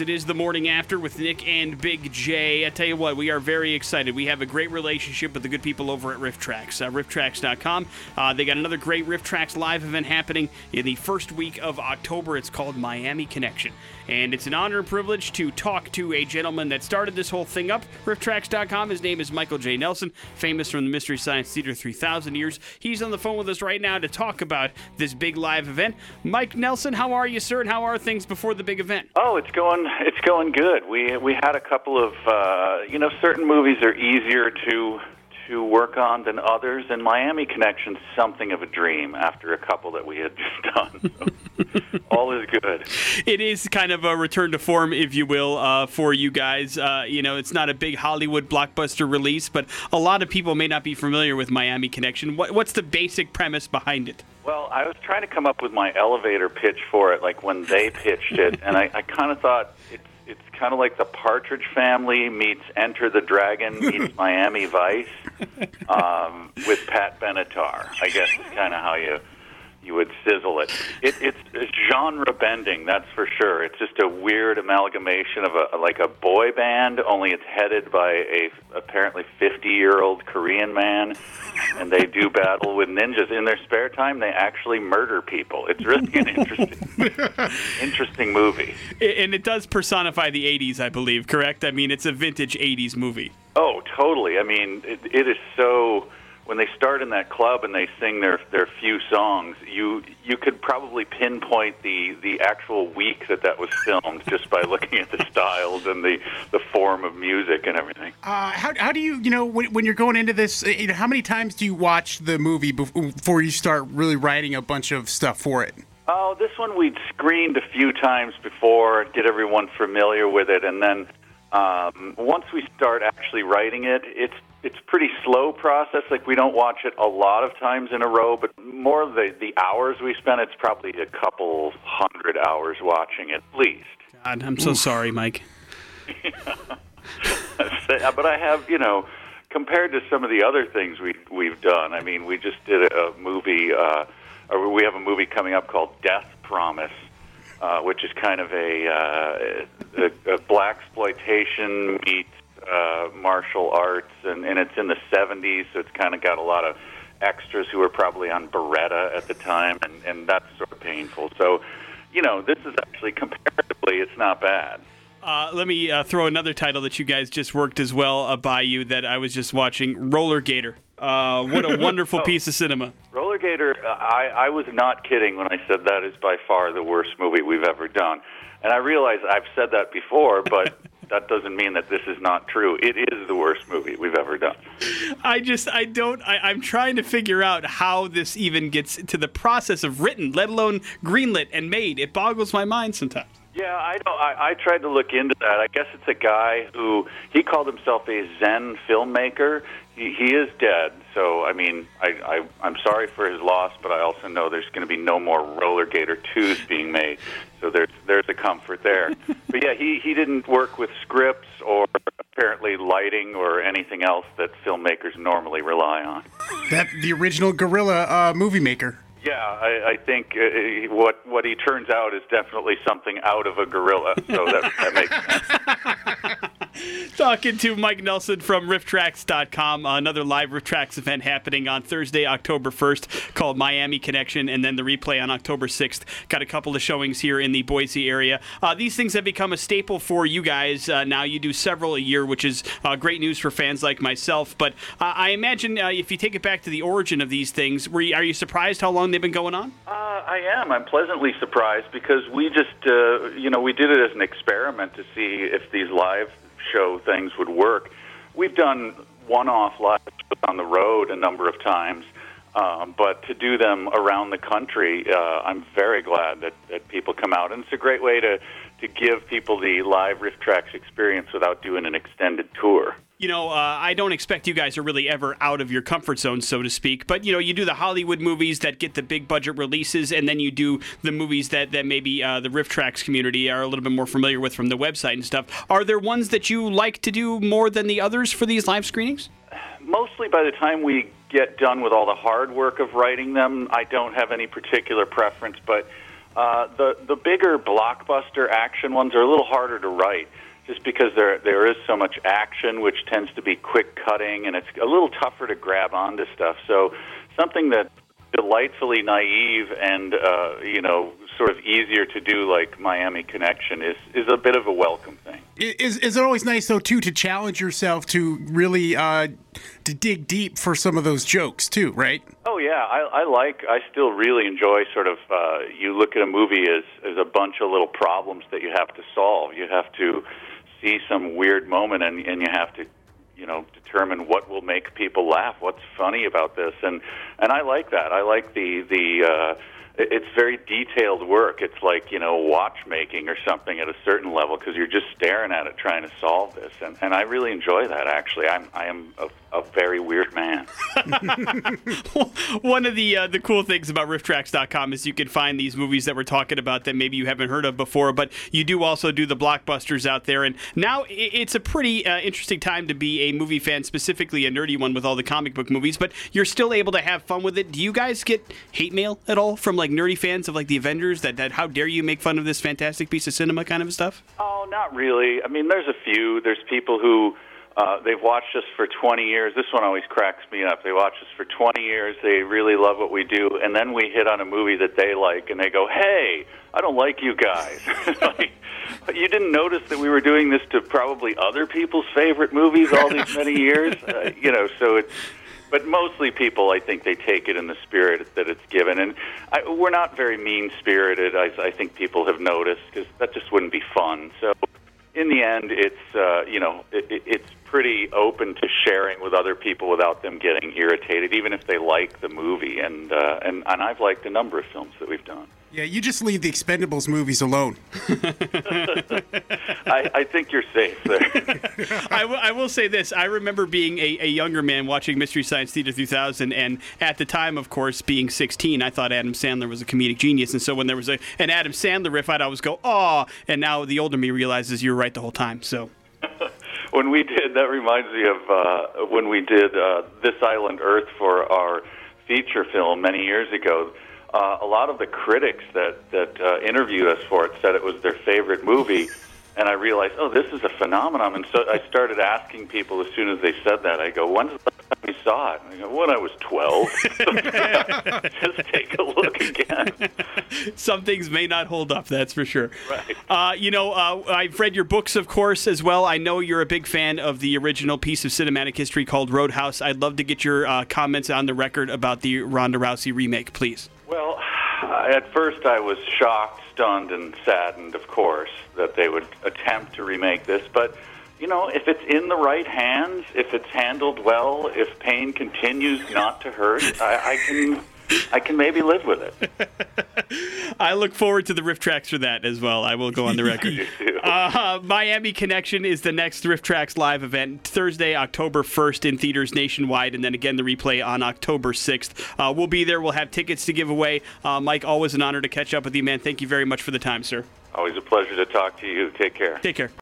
It is the morning after with Nick and Big J. I tell you what, we are very excited. We have a great relationship with the good people over at RiffTrax, uh, rifftrax.com. Uh, they got another great RiffTrax live event happening in the first week of October. It's called Miami Connection. And it's an honor and privilege to talk to a gentleman that started this whole thing up, rifftrax.com. His name is Michael J. Nelson, famous from the Mystery Science Theater 3000 years. He's on the phone with us right now to talk about this big live event. Mike Nelson, how are you, sir, and how are things before the big event? Oh, it's going it's going good. We we had a couple of uh, you know certain movies are easier to to work on than others, and Miami Connection's something of a dream after a couple that we had just done. So all is good. It is kind of a return to form, if you will, uh, for you guys. Uh, you know, it's not a big Hollywood blockbuster release, but a lot of people may not be familiar with Miami Connection. What, what's the basic premise behind it? Well, I was trying to come up with my elevator pitch for it, like when they pitched it, and I, I kind of thought it's it's kind of like the Partridge Family meets Enter the Dragon meets Miami Vice um, with Pat Benatar. I guess is kind of how you you would sizzle it. it. It's genre bending, that's for sure. It's just a weird amalgamation of a like a boy band, only it's headed by a apparently 50 year old Korean man, and they do battle with ninjas in their spare time. They actually murder people. It's really an interesting, interesting movie. And it does personify the 80s, I believe. Correct? I mean, it's a vintage 80s movie. Oh, totally. I mean, it, it is so when they start in that club and they sing their their few songs, you you could probably pinpoint the the actual week that that was filmed just by looking at the styles and the the form of music and everything. Uh, how how do you you know when, when you're going into this? You know, how many times do you watch the movie before you start really writing a bunch of stuff for it? Oh, this one we'd screened a few times before, get everyone familiar with it, and then um, once we start actually writing it, it's it's pretty slow process. Like we don't watch it a lot of times in a row, but more the the hours we spend, it's probably a couple hundred hours watching it at least. God, I'm so sorry, Mike. but I have, you know, compared to some of the other things we we've done. I mean, we just did a, movie, uh, or we have a movie coming up called Death Promise. Uh, which is kind of a, uh, a, a black exploitation meets uh, martial arts, and, and it's in the 70s, so it's kind of got a lot of extras who were probably on Baretta at the time, and, and that's sort of painful. So, you know, this is actually comparatively, it's not bad. Uh, let me uh, throw another title that you guys just worked as well uh, by you that I was just watching Roller Gator. Uh, what a wonderful oh, piece of cinema. Roller Gator, uh, I, I was not kidding when I said that is by far the worst movie we've ever done. And I realize I've said that before, but that doesn't mean that this is not true. It is the worst movie we've ever done. I just, I don't, I, am trying to figure out how this even gets to the process of written, let alone greenlit and made. It boggles my mind sometimes. Yeah, I know. I, I tried to look into that. I guess it's a guy who he called himself a Zen filmmaker. He, he is dead, so I mean, I, I I'm sorry for his loss, but I also know there's going to be no more Roller Gator twos being made. So there's there's a comfort there. but yeah, he he didn't work with scripts or apparently lighting or anything else that filmmakers normally rely on. That the original guerrilla uh, movie maker. Yeah, I, I think uh, what what he turns out is definitely something out of a gorilla. So that, that makes sense. Talking to Mike Nelson from RiffTrax.com. Another live RiffTrax event happening on Thursday, October 1st called Miami Connection, and then the replay on October 6th. Got a couple of showings here in the Boise area. Uh, these things have become a staple for you guys. Uh, now you do several a year, which is uh, great news for fans like myself. But uh, I imagine uh, if you take it back to the origin of these things, you, are you surprised how long they've been going on? Uh, I am. I'm pleasantly surprised because we just, you know, we did it as an experiment to see if these live show things would work. We've done one-off lives on the road a number of times, um, but to do them around the country, uh, I'm very glad that, that people come out, and it's a great way to to give people the live RiffTrax experience without doing an extended tour you know, uh, I don't expect you guys are really ever out of your comfort zone, so to speak. But you know, you do the Hollywood movies that get the big budget releases, and then you do the movies that that maybe uh, the RiffTrax community are a little bit more familiar with from the website and stuff. Are there ones that you like to do more than the others for these live screenings? Mostly, by the time we get done with all the hard work of writing them, I don't have any particular preference, but Uh, the the bigger blockbuster action ones are a little harder to write, just because there there is so much action, which tends to be quick cutting, and it's a little tougher to grab onto stuff. So something that delightfully naive and uh, you know sort of easier to do like Miami Connection is is a bit of a welcome thing. Is is it always nice though too to challenge yourself to really uh, to dig deep for some of those jokes too, right? Oh yeah, I, I like. I still really enjoy sort of. Uh, you look at a movie as as a bunch of little problems that you have to solve. You have to see some weird moment, and and you have to you know determine what will make people laugh what's funny about this and and I like that I like the the uh it's very detailed work it's like you know watchmaking or something at a certain level because you're just staring at it trying to solve this and and I really enjoy that actually I'm I am a, a very weird man One of the uh, the cool things about rifftrax.com is you can find these movies that we're talking about that maybe you haven't heard of before, but you do also do the blockbusters out there. And now it's a pretty uh, interesting time to be a movie fan, specifically a nerdy one with all the comic book movies, but you're still able to have fun with it. Do you guys get hate mail at all from like nerdy fans of like the Avengers that, that how dare you make fun of this fantastic piece of cinema kind of stuff? Oh, not really. I mean, there's a few. There's people who uh, they've watched us for 20 years. This one always cracks me up. They watch us for 20 years. They really love what we do, and then we hit on a movie that they like, and they go, "Hey, I don't like you guys." like, you didn't notice that we were doing this to probably other people's favorite movies all these many years. Uh, you know, so it's. But mostly people, I think they take it in the spirit that it's given, and I, we're not very mean spirited. I, I think people have noticed because that just wouldn't be fun. So in the end, it's uh, you know it, it's pretty open to sharing with other people without them getting irritated, even if they like the movie. And uh, and and I've liked a number of films that we've done. Yeah, you just leave the Expendables movies alone. I, I, think you're safe there. I, w- I will say this. I remember being a, a, younger man watching Mystery Science Theater 3000, and at the time, of course, being 16, I thought Adam Sandler was a comedic genius. And so when there was a, an Adam Sandler riff, I'd always go, oh, and now the older me realizes you're right the whole time. So. When we did, that reminds me of uh, when we did uh, This Island Earth for our feature film many years ago uh, a lot of the critics that that uh, interviewed us for it said it was their favorite movie, and I realized, oh, this is a phenomenon. And so I started asking people as soon as they said that. I go, when's the saw it? When I was twelve. Just take a look again. Some things may not hold up, that's for sure. Right. Uh, you know, uh, I've read your books, of course, as well. I know you're a big fan of the original piece of cinematic history called Roadhouse. I'd love to get your uh, comments on the record about the Ronda Rousey remake, please. Well, at first I was shocked, stunned, and saddened, of course, that they would attempt to remake this. But, you know, if it's in the right hands, if it's handled well, if pain continues not to hurt, I, I can I can maybe live with it. I look forward to the RiffTrax for that as well. I will go on the record. uh, Miami Connection is the next RiffTrax live event Thursday, October 1st in theaters nationwide, and then again the replay on October 6th. Uh, we'll be there. We'll have tickets to give away. Uh, Mike, always an honor to catch up with you, man. Thank you very much for the time, sir. Always a pleasure to talk to you. Take care. Take care.